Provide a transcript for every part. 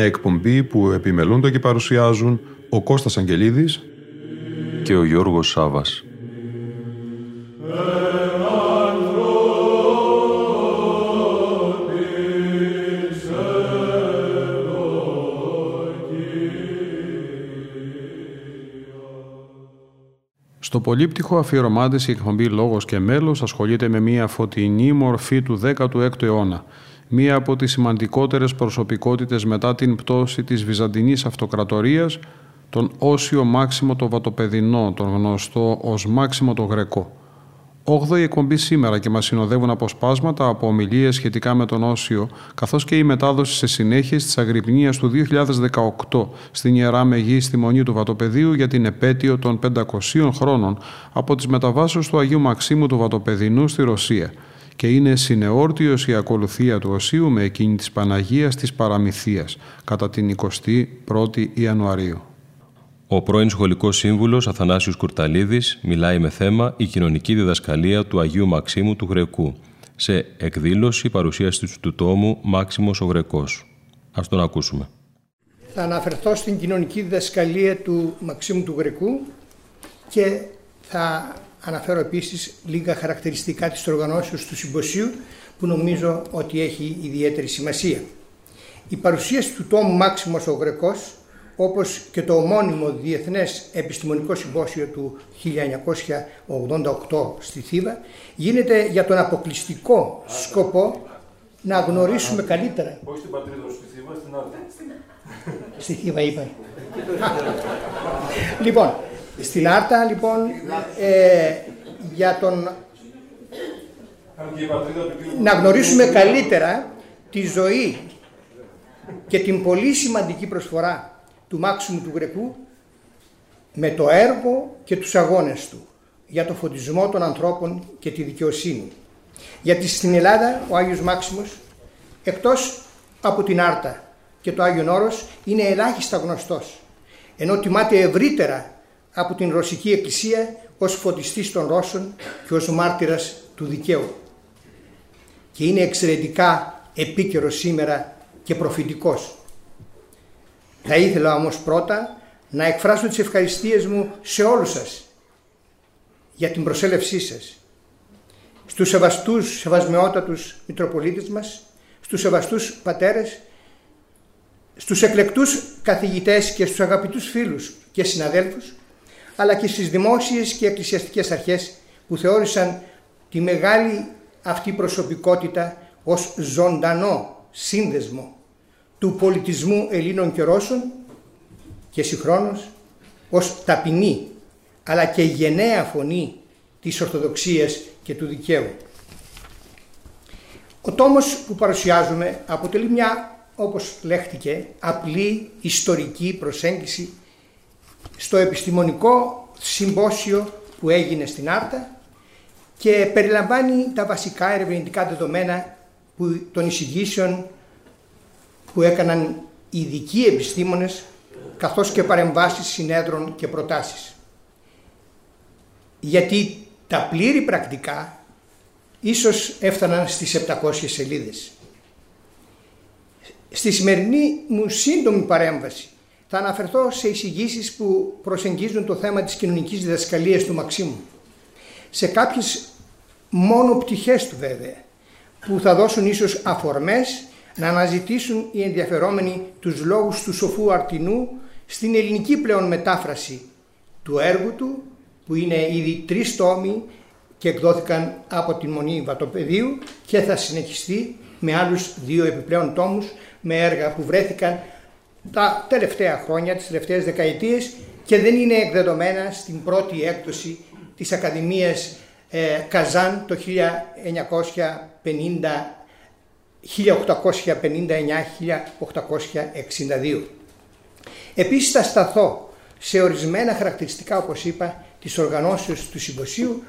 Μια εκπομπή που επιμελούνται και παρουσιάζουν ο Κώστας Αγγελίδης και ο Γιώργος Σάβας. Στο πολύπτυχο αφιερωμά η εκπομπή Λόγος και Μέλος ασχολείται με μια φωτεινή μορφή του 16ου αιώνα, μία από τις σημαντικότερες προσωπικότητες μετά την πτώση της Βυζαντινής Αυτοκρατορίας, τον Όσιο Μάξιμο το Βατοπεδινό, τον γνωστό ως Μάξιμο το Γρεκό. Όγδοη εκπομπή σήμερα και μας συνοδεύουν αποσπάσματα από ομιλίες σχετικά με τον Όσιο, καθώς και η μετάδοση σε συνέχεια της Αγρυπνίας του 2018 στην Ιερά Μεγή στη Μονή του Βατοπεδίου για την επέτειο των 500 χρόνων από τις μεταβάσεις του Αγίου Μαξίμου του Βατοπεδινού στη Ρωσία και είναι συνεόρτιος η ακολουθία του Οσίου με εκείνη της Παναγίας της Παραμυθίας κατά την 21η Ιανουαρίου. Ο πρώην σχολικός σύμβουλος Αθανάσιος Κουρταλίδης μιλάει με θέμα «Η κοινωνική διδασκαλία του Αγίου Μαξίμου του Γρεκού» σε εκδήλωση παρουσίασης του τόμου «Μάξιμος ο Γρεκός». Ας τον ακούσουμε. Θα αναφερθώ στην κοινωνική διδασκαλία του Μαξίμου του Γρεκού και θα αναφέρω επίσης λίγα χαρακτηριστικά της οργανώσεως του συμποσίου που νομίζω ότι έχει ιδιαίτερη σημασία. Η παρουσίαση του τόμου Μάξιμος ο Γρεκός όπως και το ομώνυμο Διεθνές Επιστημονικό Συμπόσιο του 1988 στη Θήβα, γίνεται για τον αποκλειστικό σκοπό να γνωρίσουμε καλύτερα. Όχι στην πατρίδα στη Θήβα, στην Άρτα. Στη Θήβα είπα. λοιπόν, στην Άρτα λοιπόν ε, για τον... να γνωρίσουμε καλύτερα τη ζωή και την πολύ σημαντική προσφορά του Μάξιμου του Γρεκού με το έργο και τους αγώνες του για το φωτισμό των ανθρώπων και τη δικαιοσύνη. Γιατί στην Ελλάδα ο Άγιος Μάξιμος εκτός από την Άρτα και το Άγιον Όρος είναι ελάχιστα γνωστός ενώ τιμάται ευρύτερα από την Ρωσική Εκκλησία ως φωτιστής των Ρώσων και ως μάρτυρας του δικαίου. Και είναι εξαιρετικά επίκαιρος σήμερα και προφητικός. Θα ήθελα όμως πρώτα να εκφράσω τις ευχαριστίες μου σε όλους σας για την προσέλευσή σας. Στους σεβαστούς, σεβασμιότατους Μητροπολίτες μας, στους σεβαστούς πατέρες, στους εκλεκτούς καθηγητές και στους αγαπητούς φίλους και συναδέλφους, αλλά και στις δημόσιες και εκκλησιαστικές αρχές που θεώρησαν τη μεγάλη αυτή προσωπικότητα ως ζωντανό σύνδεσμο του πολιτισμού Ελλήνων και Ρώσων και συγχρόνως ως ταπεινή αλλά και γενναία φωνή της Ορθοδοξίας και του δικαίου. Ο τόμος που παρουσιάζουμε αποτελεί μια, όπως λέχτηκε, απλή ιστορική προσέγγιση στο επιστημονικό συμπόσιο που έγινε στην Άρτα και περιλαμβάνει τα βασικά ερευνητικά δεδομένα που, των εισηγήσεων που έκαναν ειδικοί επιστήμονες καθώς και παρεμβάσεις συνέδρων και προτάσεις. Γιατί τα πλήρη πρακτικά ίσως έφταναν στις 700 σελίδες. Στη σημερινή μου σύντομη παρέμβαση θα αναφερθώ σε εισηγήσεις που προσεγγίζουν το θέμα της κοινωνικής διδασκαλίας του Μαξίμου. Σε κάποιες μόνο πτυχές του βέβαια, που θα δώσουν ίσως αφορμές να αναζητήσουν οι ενδιαφερόμενοι τους λόγους του σοφού Αρτινού στην ελληνική πλέον μετάφραση του έργου του που είναι ήδη τρεις τόμοι και εκδόθηκαν από τη Μονή Βατοπεδίου και θα συνεχιστεί με άλλους δύο επιπλέον τόμους με έργα που βρέθηκαν τα τελευταία χρόνια, τις τελευταίες δεκαετίες και δεν είναι εκδεδομένα στην πρώτη έκδοση της Ακαδημίας ε, Καζάν το 1950 1859-1862. Επίσης θα σταθώ σε ορισμένα χαρακτηριστικά, όπως είπα, της οργανώσεως του συμποσίου,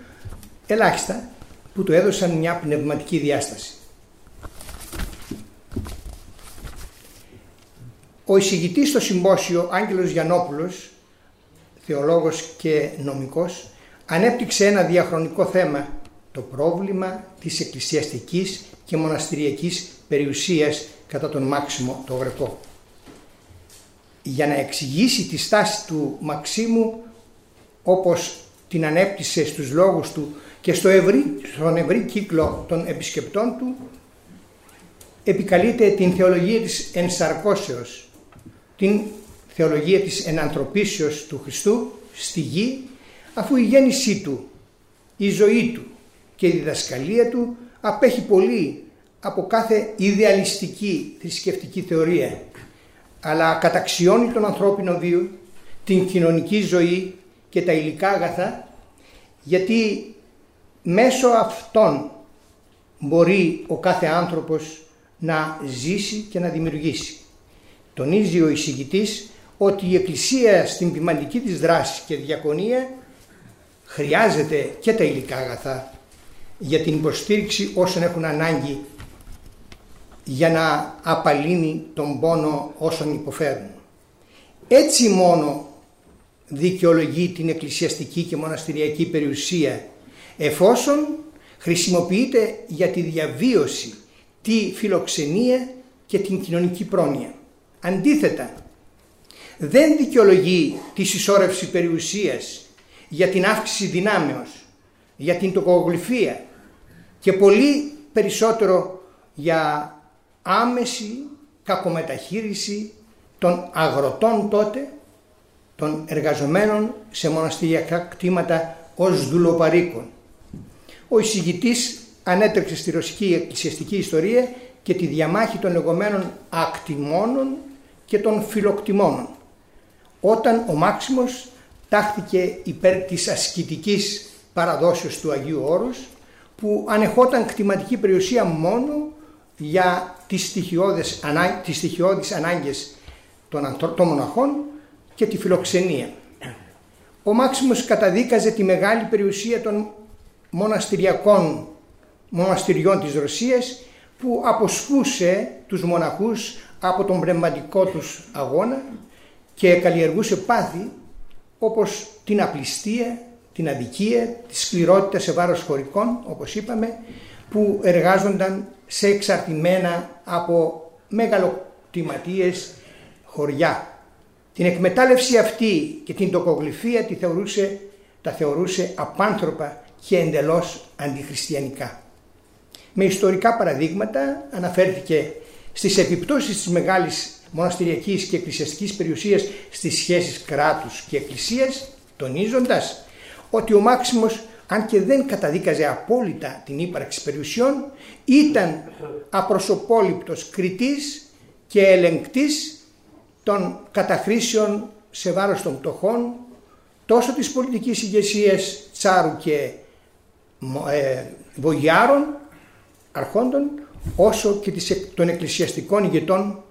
ελάχιστα, που του έδωσαν μια πνευματική διάσταση. Ο εισηγητής στο συμπόσιο Άγγελος Γιαννόπουλος, θεολόγος και νομικός, ανέπτυξε ένα διαχρονικό θέμα, το πρόβλημα της εκκλησιαστικής και μοναστηριακής περιουσίας κατά τον Μάξιμο το Γρεκό. Για να εξηγήσει τη στάση του Μαξίμου όπως την ανέπτυσε στους λόγους του και στο ευρύ, στον ευρύ κύκλο των επισκεπτών του επικαλείται την θεολογία της ενσαρκώσεως, την θεολογία της ενανθρωπίσεως του Χριστού στη γη αφού η γέννησή του, η ζωή του και η διδασκαλία του απέχει πολύ από κάθε ιδεαλιστική θρησκευτική θεωρία αλλά καταξιώνει τον ανθρώπινο βίο, την κοινωνική ζωή και τα υλικά αγαθά γιατί μέσω αυτών μπορεί ο κάθε άνθρωπος να ζήσει και να δημιουργήσει. Τονίζει ο εισηγητής ότι η Εκκλησία στην ποιμαντική της δράση και διακονία χρειάζεται και τα υλικά αγαθά για την υποστήριξη όσων έχουν ανάγκη για να απαλύνει τον πόνο όσων υποφέρουν. Έτσι μόνο δικαιολογεί την εκκλησιαστική και μοναστηριακή περιουσία εφόσον χρησιμοποιείται για τη διαβίωση, τη φιλοξενία και την κοινωνική πρόνοια. Αντίθετα, δεν δικαιολογεί τη συσσόρευση περιουσίας για την αύξηση δυνάμεως, για την τοκογλυφία και πολύ περισσότερο για άμεση κακομεταχείριση των αγροτών τότε, των εργαζομένων σε μοναστηριακά κτήματα ως δουλοπαρίκων. Ο εισηγητής ανέτρεξε στη ρωσική εκκλησιαστική ιστορία και τη διαμάχη των λεγόμενων ακτιμώνων και των φιλοκτιμώνων. Όταν ο Μάξιμος τάχθηκε υπέρ της ασκητικής παραδόσεως του Αγίου Όρους που ανεχόταν κτηματική περιουσία μόνο για τις στοιχειώδεις, ανά, τις στοιχειώδεις ανάγκες των, των μοναχών και τη φιλοξενία. Ο Μάξιμος καταδίκαζε τη μεγάλη περιουσία των μοναστηριακών μοναστηριών της Ρωσίας που αποσπούσε τους μοναχούς από τον πνευματικό τους αγώνα και καλλιεργούσε πάθη όπως την απληστία, την αδικία, τη σκληρότητα σε βάρος χωρικών όπως είπαμε που εργάζονταν σε εξαρτημένα από μεγαλοκτηματίες χωριά. Την εκμετάλλευση αυτή και την τοκογλυφία τη θεωρούσε, τα θεωρούσε απάνθρωπα και εντελώς αντιχριστιανικά. Με ιστορικά παραδείγματα αναφέρθηκε στις επιπτώσεις της μεγάλης μοναστηριακής και εκκλησιαστικής περιουσίας στις σχέσεις κράτους και εκκλησίας, τονίζοντας ότι ο Μάξιμος αν και δεν καταδίκαζε απόλυτα την ύπαρξη περιουσιών, ήταν απροσωπόληπτος κριτής και ελεγκτής των καταχρήσεων σε βάρος των πτωχών, τόσο της πολιτικής ηγεσίας τσάρου και ε, βογιάρων, αρχόντων, όσο και των εκκλησιαστικών ηγετών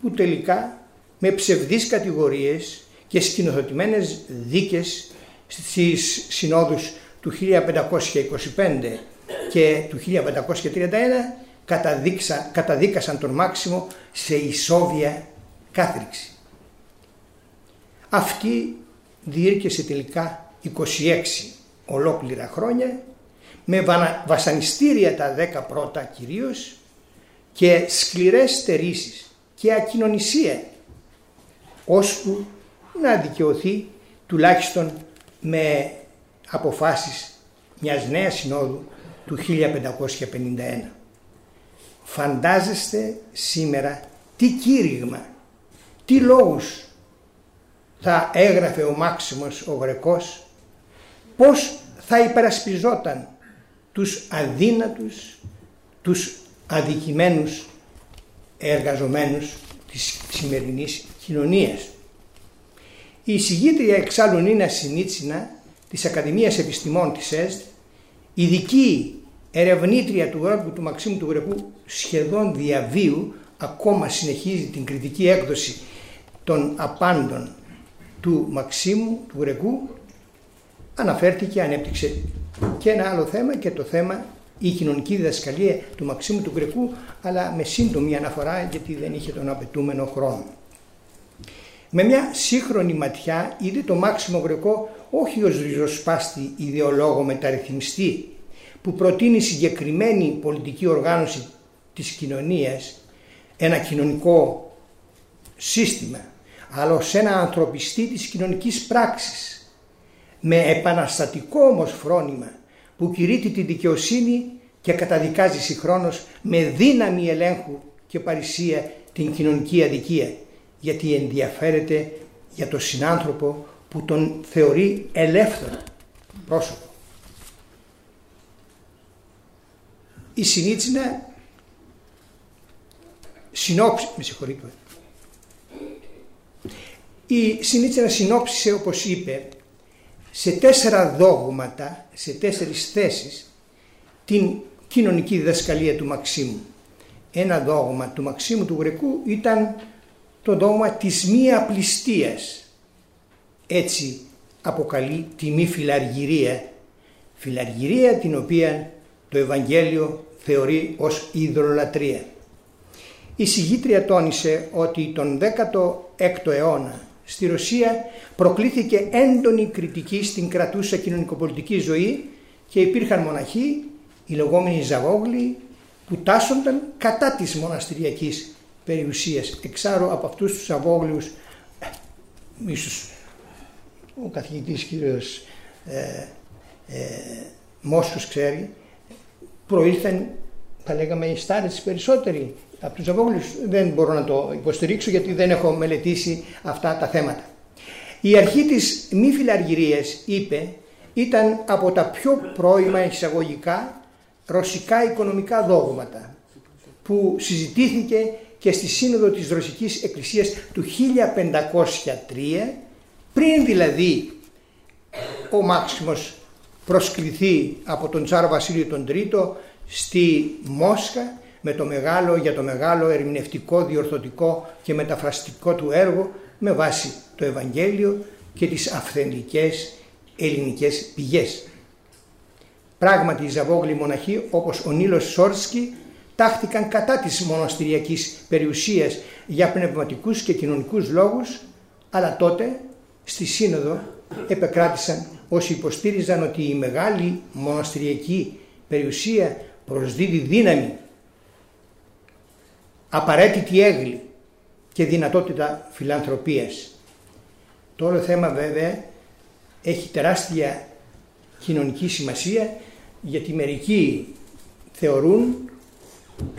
που τελικά με ψευδείς κατηγορίες και σκηνοθετημένες δίκες στις συνόδους του 1525 και του 1531 καταδείξα, καταδίκασαν τον Μάξιμο σε ισόβια κάθριξη. Αυτή διήρκεσε τελικά 26 ολόκληρα χρόνια με βασανιστήρια τα 10 πρώτα κυρίως και σκληρές στερήσεις και ακοινωνισία ώσπου να δικαιωθεί τουλάχιστον με αποφάσεις μιας νέας συνόδου του 1551. Φαντάζεστε σήμερα τι κήρυγμα, τι λόγους θα έγραφε ο Μάξιμος ο Γρεκός, πώς θα υπερασπιζόταν τους αδύνατους, τους αδικημένους εργαζομένους της σημερινής κοινωνίας. Η εισηγήτρια εξάλλου Νίνα Σινίτσινα της Ακαδημίας Επιστημών της ΕΣΔ, ειδική ερευνήτρια του έργου του Μαξίμου του Γρεκού σχεδόν διαβίου ακόμα συνεχίζει την κριτική έκδοση των απάντων του Μαξίμου του Γρεκού αναφέρθηκε, ανέπτυξε και ένα άλλο θέμα και το θέμα η κοινωνική διδασκαλία του Μαξίμου του Γκρεκού αλλά με σύντομη αναφορά γιατί δεν είχε τον απαιτούμενο χρόνο. Με μια σύγχρονη ματιά είδε το Μάξιμο Γρεκό όχι ως ριζοσπάστη ιδεολόγο μεταρρυθμιστή που προτείνει συγκεκριμένη πολιτική οργάνωση της κοινωνίας, ένα κοινωνικό σύστημα, αλλά ως ένα ανθρωπιστή της κοινωνικής πράξης, με επαναστατικό όμως φρόνημα που κηρύττει τη δικαιοσύνη και καταδικάζει συγχρόνως με δύναμη ελέγχου και παρησία την κοινωνική αδικία γιατί ενδιαφέρεται για τον συνάνθρωπο που τον θεωρεί ελεύθερο πρόσωπο. Η Συνίτσινα συνόψη, με συγχωρείτε, η Συνίτσινα συνόψισε όπως είπε σε τέσσερα δόγματα, σε τέσσερις θέσεις την κοινωνική διδασκαλία του Μαξίμου. Ένα δόγμα του Μαξίμου του Γρεκού ήταν το δόγμα της μη απληστίας. Έτσι αποκαλεί τη μη φιλαργυρία. Φιλαργυρία την οποία το Ευαγγέλιο θεωρεί ως υδρολατρία. Η συγγήτρια τόνισε ότι τον 16ο αιώνα στη Ρωσία προκλήθηκε έντονη κριτική στην κρατούσα κοινωνικοπολιτική ζωή και υπήρχαν μοναχοί, οι λεγόμενοι Ζαβόγλοι, που τάσσονταν κατά της μοναστηριακής περιουσίας. Εξάρου από αυτούς τους Ζαβόγλιους, ε, ίσως ο καθηγητής κύριος ε, ε, Μόσχος ξέρει, προήλθαν, θα λέγαμε, οι στάρες περισσότεροι από τους Ζαβόγλους δεν μπορώ να το υποστηρίξω γιατί δεν έχω μελετήσει αυτά τα θέματα. Η αρχή της μη φιλαργυρίας, είπε, ήταν από τα πιο πρώιμα εισαγωγικά ρωσικά οικονομικά δόγματα που συζητήθηκε και στη Σύνοδο της Ρωσικής Εκκλησίας του 1503 πριν δηλαδή ο Μάξιμος προσκληθεί από τον Τσάρο Βασίλειο τον Τρίτο στη Μόσχα με το μεγάλο, για το μεγάλο ερμηνευτικό, διορθωτικό και μεταφραστικό του έργο με βάση το Ευαγγέλιο και τις αυθεντικές ελληνικές πηγές. Πράγματι οι Ζαβόγλοι μοναχοί όπως ο Νίλος Σόρσκι τάχθηκαν κατά της μοναστηριακής περιουσίας για πνευματικούς και κοινωνικούς λόγους αλλά τότε στη Σύνοδο επεκράτησαν όσοι υποστήριζαν ότι η μεγάλη μοναστηριακή περιουσία προσδίδει δύναμη απαραίτητη έγκλη και δυνατότητα φιλανθρωπίας. Το όλο θέμα βέβαια έχει τεράστια κοινωνική σημασία γιατί μερικοί θεωρούν,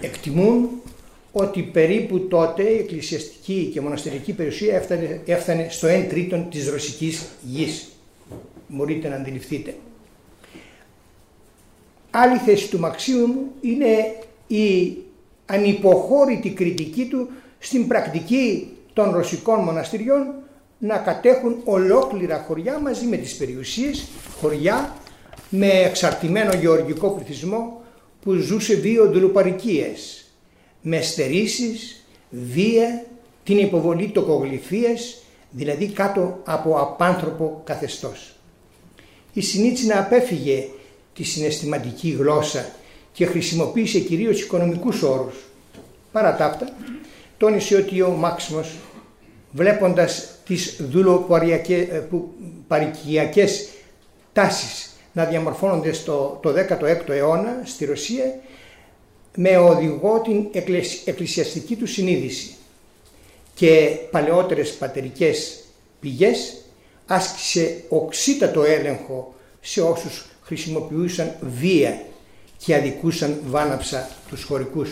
εκτιμούν ότι περίπου τότε η εκκλησιαστική και μοναστερική περιουσία έφτανε, έφτανε στο 1 τρίτον της ρωσικής γης. Μπορείτε να αντιληφθείτε. Άλλη θέση του Μαξίμου είναι η ανυποχώρητη κριτική του στην πρακτική των ρωσικών μοναστηριών να κατέχουν ολόκληρα χωριά μαζί με τις περιουσίες, χωριά με εξαρτημένο γεωργικό πληθυσμό που ζούσε δύο δουλοπαρικίες, με στερήσεις, βία, την υποβολή τοκογλυφίες, δηλαδή κάτω από απάνθρωπο καθεστώς. Η Σινίτσινα απέφυγε τη συναισθηματική γλώσσα και χρησιμοποίησε κυρίως οικονομικούς όρους. Παρά τα αυτά, τόνισε ότι ο Μάξιμος βλέποντας τις δουλοπαρικιακές τάσεις να διαμορφώνονται στο το 16ο αιώνα στη Ρωσία με οδηγό την εκκλησιαστική του συνείδηση και παλαιότερες πατερικές πηγές άσκησε οξύτατο έλεγχο σε όσους χρησιμοποιούσαν βία και αδικούσαν βάναψα τους χωρικούς.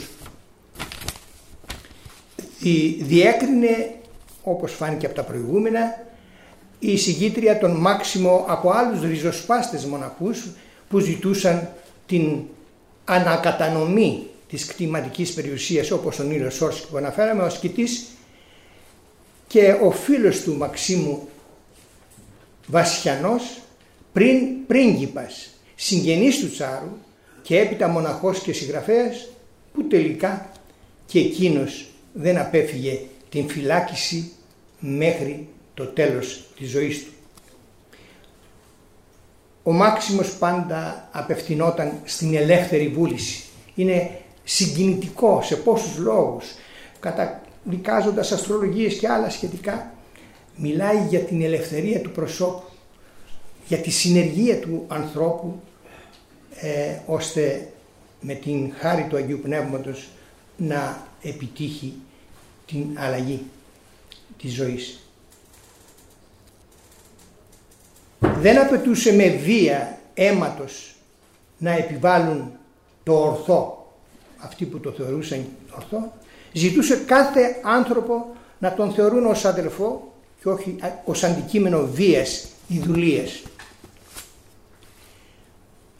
Διέκρινε, όπως φάνηκε από τα προηγούμενα, η εισηγήτρια τον Μάξιμο από άλλους ριζοσπάστες μοναχούς που ζητούσαν την ανακατανομή της κτηματικής περιουσίας όπως ο Νίλος Σόρσκι που αναφέραμε, ο ασκητής και ο φίλος του Μαξίμου Βασιανός πριν πρίγκιπας, συγγενής του Τσάρου και έπειτα μοναχός και συγγραφέας που τελικά και εκείνος δεν απέφυγε την φυλάκιση μέχρι το τέλος της ζωής του. Ο Μάξιμος πάντα απευθυνόταν στην ελεύθερη βούληση. Είναι συγκινητικό σε πόσους λόγους, καταδικάζοντας αστρολογίες και άλλα σχετικά, μιλάει για την ελευθερία του προσώπου, για τη συνεργία του ανθρώπου, ε, ώστε με την χάρη του Αγίου Πνεύματος να επιτύχει την αλλαγή της ζωής. Δεν απαιτούσε με βία αίματος να επιβάλλουν το ορθό, αυτοί που το θεωρούσαν ορθό, ζητούσε κάθε άνθρωπο να τον θεωρούν ως αδελφό και όχι ως αντικείμενο βίας ή δουλείας.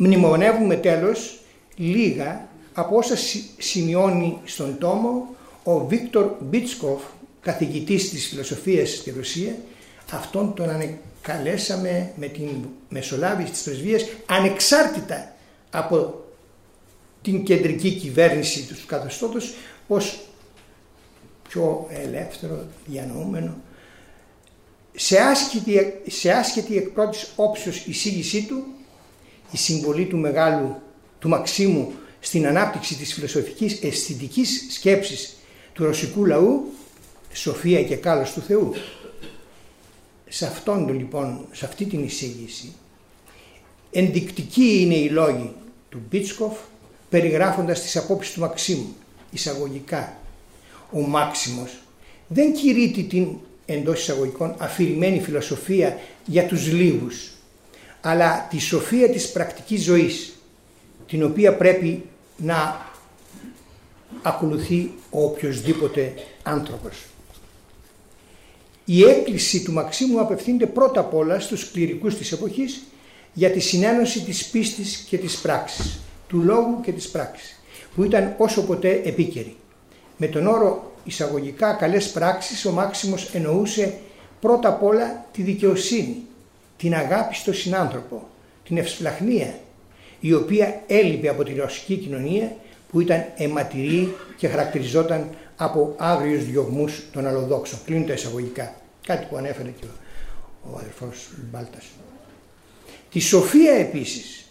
Μνημονεύουμε τέλος λίγα από όσα σημειώνει στον τόμο ο Βίκτορ Μπίτσκοφ, καθηγητής της φιλοσοφίας στη Ρωσία, αυτόν τον ανεκαλέσαμε με την μεσολάβηση της πρεσβείας ανεξάρτητα από την κεντρική κυβέρνηση τους καθεστώτος ως πιο ελεύθερο, διανοούμενο. Σε άσχετη, σε άσχετη εκ πρώτης όψεως εισήγησή του, η συμβολή του μεγάλου, του Μαξίμου στην ανάπτυξη της φιλοσοφικής αισθητικής σκέψης του ρωσικού λαού, σοφία και κάλος του Θεού. Σε αυτόν λοιπόν, σε αυτή την εισήγηση, ενδεικτική είναι η λόγη του Μπίτσκοφ, περιγράφοντας τις απόψεις του Μαξίμου, εισαγωγικά. Ο Μάξιμος δεν κηρύττει την εντός εισαγωγικών αφηρημένη φιλοσοφία για τους λίγους, αλλά τη σοφία της πρακτικής ζωής, την οποία πρέπει να ακολουθεί ο οποιοδήποτε άνθρωπος. Η έκκληση του Μαξίμου απευθύνεται πρώτα απ' όλα στους κληρικούς της εποχής για τη συνένωση της πίστης και της πράξης, του λόγου και της πράξης, που ήταν όσο ποτέ επίκαιρη. Με τον όρο εισαγωγικά καλές πράξεις ο Μάξιμος εννοούσε πρώτα απ' όλα τη δικαιοσύνη, την αγάπη στο συνάνθρωπο, την ευσπλαχνία, η οποία έλειπε από τη ρωσική κοινωνία που ήταν αιματηρή και χαρακτηριζόταν από άγριους διωγμούς των αλλοδόξων. Κλείνουν τα εισαγωγικά. Κάτι που ανέφερε και ο, ο αδερφός Μπάλτας. Τη σοφία επίσης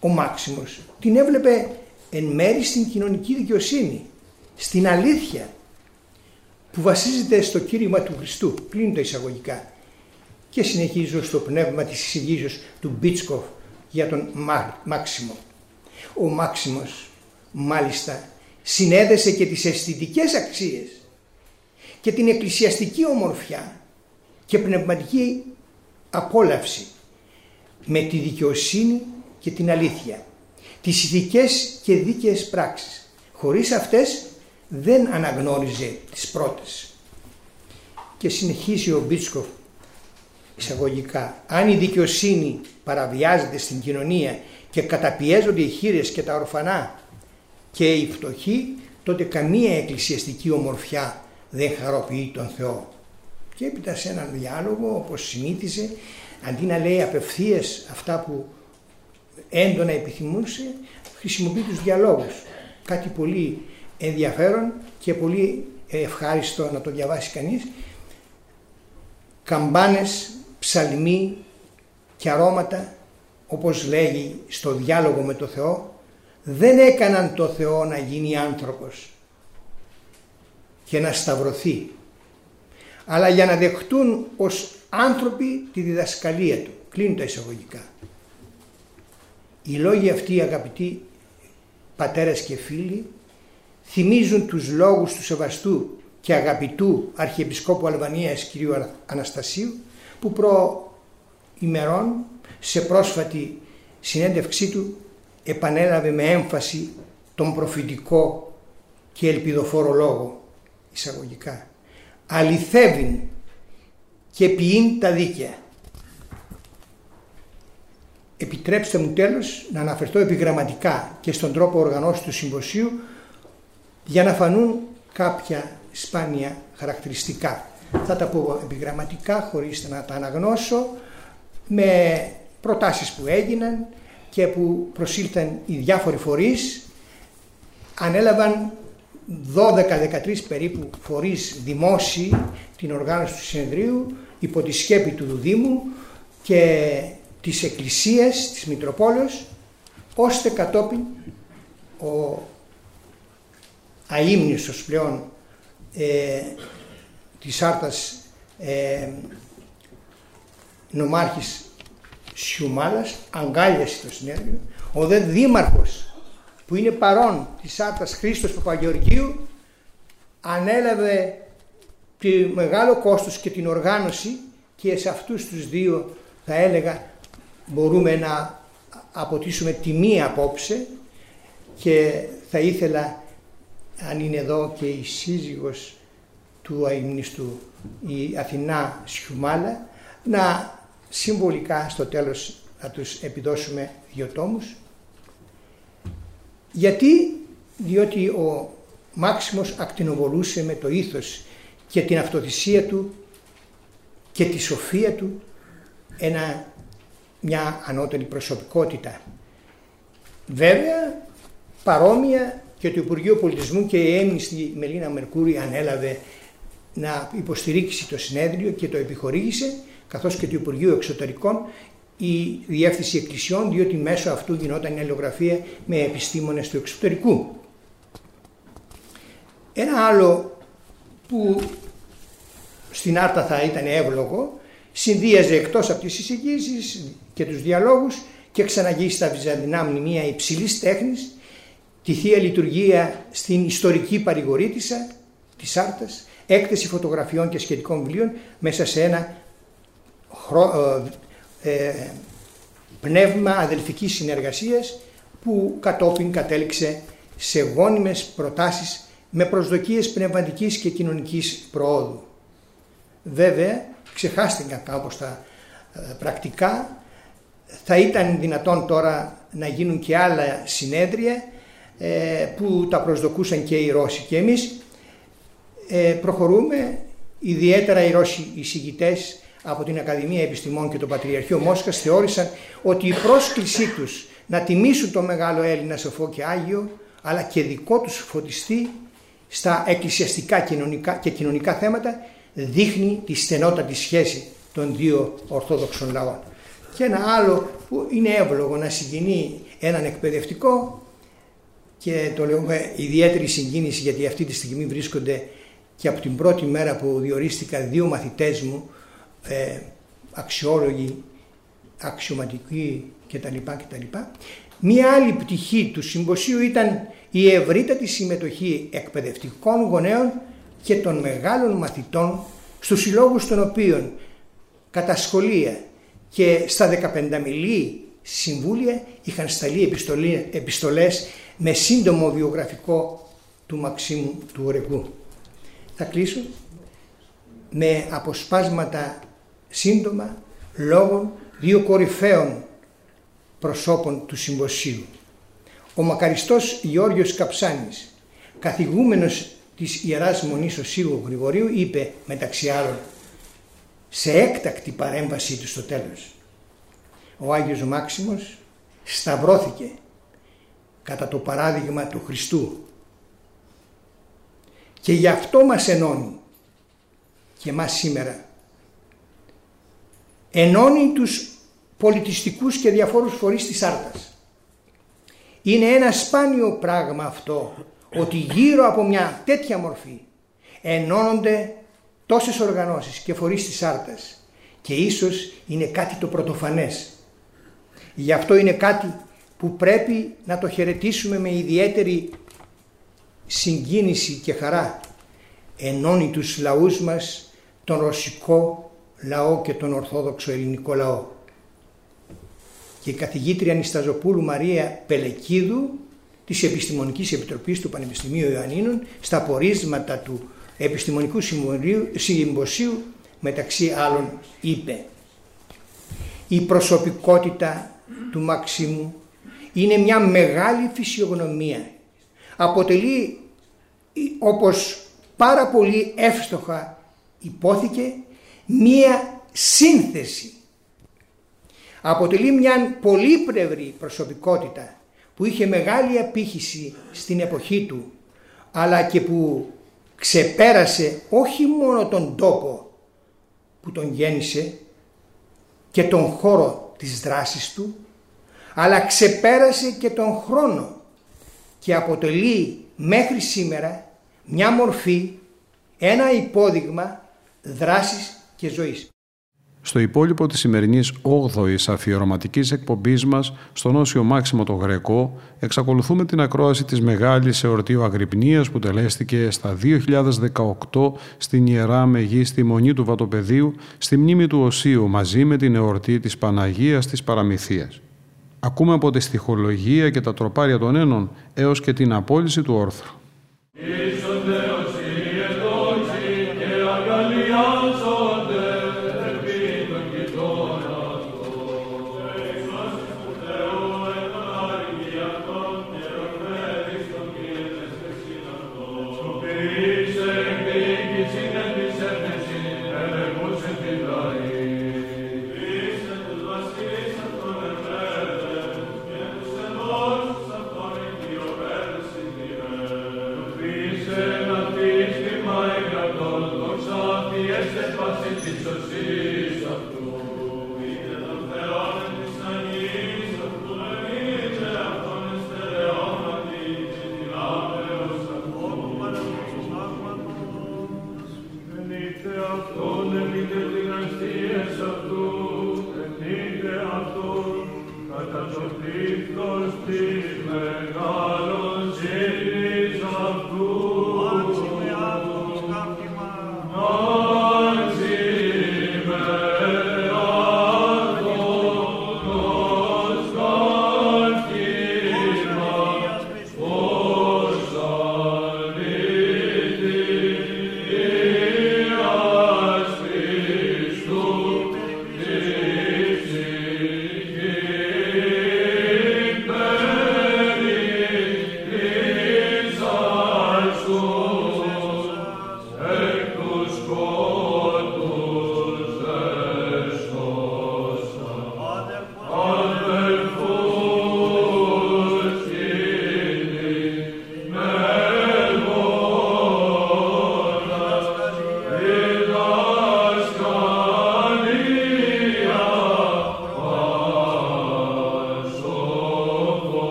ο Μάξιμος την έβλεπε εν μέρη στην κοινωνική δικαιοσύνη, στην αλήθεια που βασίζεται στο κήρυγμα του Χριστού. Κλείνουν τα εισαγωγικά. Και συνεχίζω στο πνεύμα της εισηγήσεως του Μπίτσκοφ για τον Μάξιμο. Ο Μάξιμος μάλιστα συνέδεσε και τις αισθητικές αξίες και την εκκλησιαστική ομορφιά και πνευματική απόλαυση με τη δικαιοσύνη και την αλήθεια, τις ηθικές και δίκαιες πράξεις. Χωρίς αυτές δεν αναγνώριζε τις πρώτες. Και συνεχίζει ο Μπίτσκοφ εισαγωγικά, αν η δικαιοσύνη παραβιάζεται στην κοινωνία και καταπιέζονται οι χείρες και τα ορφανά και οι φτωχοί, τότε καμία εκκλησιαστική ομορφιά δεν χαροποιεί τον Θεό. Και έπειτα σε έναν διάλογο, όπως συνήθιζε, αντί να λέει απευθείας αυτά που έντονα επιθυμούσε, χρησιμοποιεί τους διαλόγους. Κάτι πολύ ενδιαφέρον και πολύ ευχάριστο να το διαβάσει κανείς. Καμπάνες, ψαλμοί και αρώματα όπως λέγει στο διάλογο με το Θεό, δεν έκαναν το Θεό να γίνει άνθρωπος και να σταυρωθεί, αλλά για να δεχτούν ως άνθρωποι τη διδασκαλία του. Κλείνουν τα εισαγωγικά. Οι λόγοι αυτοί αγαπητοί πατέρες και φίλοι θυμίζουν τους λόγους του Σεβαστού και αγαπητού Αρχιεπισκόπου Αλβανίας κ. Αναστασίου που προ ημερών σε πρόσφατη συνέντευξή του επανέλαβε με έμφαση τον προφητικό και ελπιδοφόρο λόγο εισαγωγικά. Αληθεύειν και ποιήν τα δίκαια. Επιτρέψτε μου τέλος να αναφερθώ επιγραμματικά και στον τρόπο οργανώσης του συμποσίου για να φανούν κάποια σπάνια χαρακτηριστικά. Θα τα πω επιγραμματικά χωρίς να τα αναγνώσω με προτάσεις που έγιναν, και που προσήλθαν οι διάφοροι φορείς. Ανέλαβαν 12-13 περίπου φορείς δημόσιοι την οργάνωση του συνεδρίου υπό τη σκέπη του Δήμου και της Εκκλησίας, της Μητροπόλεως ώστε κατόπιν ο αείμνηστος πλέον ε, της Άρτας ε, νομάρχης Σιουμάλας αγκάλιασε το συνέδριο. Ο δε δήμαρχος που είναι παρόν της Άρτας Χρήστος Παπαγεωργίου ανέλαβε το μεγάλο κόστος και την οργάνωση και σε αυτούς τους δύο θα έλεγα μπορούμε να αποτίσουμε τιμή απόψε και θα ήθελα αν είναι εδώ και η σύζυγος του αειμνηστού η Αθηνά Σιουμάλα να συμβολικά στο τέλος να τους επιδώσουμε δύο τόμους γιατί; Διότι ο Μάξιμος ακτινοβολούσε με το ήθος και την αυτοθυσία του και τη σοφία του ένα, μια ανώτερη προσωπικότητα. Βέβαια παρόμοια και το Υπουργείο Πολιτισμού και η έμνηστη Μελίνα Μερκούρη ανέλαβε να υποστηρίξει το συνέδριο και το επιχορήγησε καθώς και το Υπουργείο Εξωτερικών η Διεύθυνση Εκκλησιών διότι μέσω αυτού γινόταν η αλληλογραφία με επιστήμονες του εξωτερικού. Ένα άλλο που στην Άρτα θα ήταν εύλογο συνδύαζε εκτός από τις εισηγήσεις και τους διαλόγους και ξαναγεί στα βυζαντινά μνημεία υψηλής τέχνης τη Θεία Λειτουργία στην ιστορική παρηγορήτησα της Άρτας, έκθεση φωτογραφιών και σχετικών βιβλίων μέσα σε ένα ε, ε, πνεύμα αδελφικής συνεργασίας που κατόπιν κατέληξε σε γόνιμες προτάσεις με προσδοκίες πνευματικής και κοινωνικής προόδου. Βέβαια, ξεχάστηκαν κάπως τα ε, πρακτικά, θα ήταν δυνατόν τώρα να γίνουν και άλλα συνέδρια ε, που τα προσδοκούσαν και οι Ρώσοι και εμείς ε, προχωρούμε ιδιαίτερα οι Ρώσοι εισηγητές από την Ακαδημία Επιστημών και το Πατριαρχείο Μόσχας θεώρησαν ότι η πρόσκλησή τους να τιμήσουν το μεγάλο Έλληνα σοφό και Άγιο αλλά και δικό τους φωτιστή στα εκκλησιαστικά κοινωνικά και κοινωνικά θέματα δείχνει τη στενότατη σχέση των δύο Ορθόδοξων λαών. Και ένα άλλο που είναι εύλογο να συγκινεί έναν εκπαιδευτικό και το λέω με ιδιαίτερη συγκίνηση γιατί αυτή τη στιγμή βρίσκονται και από την πρώτη μέρα που διορίστηκα δύο μαθητές μου ε, αξιόλογοι, αξιωματικοί κτλ. κτλ. Μία άλλη πτυχή του συμποσίου ήταν η ευρύτατη συμμετοχή εκπαιδευτικών γονέων και των μεγάλων μαθητών στους συλλόγους των οποίων κατά σχολεία και στα 15 μιλή συμβούλια είχαν σταλεί επιστολές με σύντομο βιογραφικό του Μαξίμου του Ορεκού. Θα κλείσω με αποσπάσματα σύντομα λόγων δύο κορυφαίων προσώπων του συμποσίου. Ο μακαριστός Γεώργιος Καψάνης, καθηγούμενος της Ιεράς Μονής Οσίου Γρηγορίου, είπε μεταξύ άλλων σε έκτακτη παρέμβασή του στο τέλος. Ο Άγιος Μάξιμος σταυρώθηκε κατά το παράδειγμα του Χριστού και γι' αυτό μας ενώνει και μας σήμερα. Ενώνει τους πολιτιστικούς και διαφόρους φορείς της Άρτας. Είναι ένα σπάνιο πράγμα αυτό ότι γύρω από μια τέτοια μορφή ενώνονται τόσες οργανώσεις και φορείς της Άρτας και ίσως είναι κάτι το πρωτοφανές. Γι' αυτό είναι κάτι που πρέπει να το χαιρετήσουμε με ιδιαίτερη συγκίνηση και χαρά. Ενώνει τους λαούς μας, τον ρωσικό λαό και τον ορθόδοξο ελληνικό λαό. Και η καθηγήτρια Νισταζοπούλου Μαρία Πελεκίδου της Επιστημονικής Επιτροπής του Πανεπιστημίου Ιωαννίνων στα πορίσματα του Επιστημονικού Συμποσίου μεταξύ άλλων είπε «Η προσωπικότητα του Μαξίμου είναι μια μεγάλη φυσιογνωμία. Αποτελεί όπως πάρα πολύ εύστοχα υπόθηκε μία σύνθεση αποτελεί μια πολύπλευρη προσωπικότητα που είχε μεγάλη απήχηση στην εποχή του αλλά και που ξεπέρασε όχι μόνο τον τόπο που τον γέννησε και τον χώρο της δράσης του αλλά ξεπέρασε και τον χρόνο και αποτελεί μέχρι σήμερα μια μορφή, ένα υπόδειγμα δράσης και ζωής. Στο υπόλοιπο της σημερινής 8ης αφιερωματικής εκπομπής μας, στον Όσιο Μάξιμο το Γρεκό, εξακολουθούμε την ακρόαση της μεγάλης εορτίου Αγρυπνίας που τελέστηκε στα 2018 στην Ιερά Μεγή στη Μονή του Βατοπεδίου, στη μνήμη του Οσίου μαζί με την εορτή της Παναγίας της Παραμυθίας. Ακούμε από τη στοιχολογία και τα τροπάρια των ένων έως και την απόλυση του όρθρου.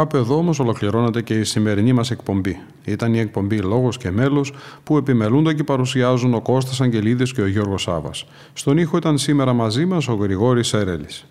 Κάπου εδώ όμως ολοκληρώνεται και η σημερινή μας εκπομπή. Ήταν η εκπομπή Λόγος και Μέλος που επιμελούνται και παρουσιάζουν ο Κώστας Αγγελίδης και ο Γιώργος Σάβας. Στον ήχο ήταν σήμερα μαζί μας ο Γρηγόρης Σέρελης.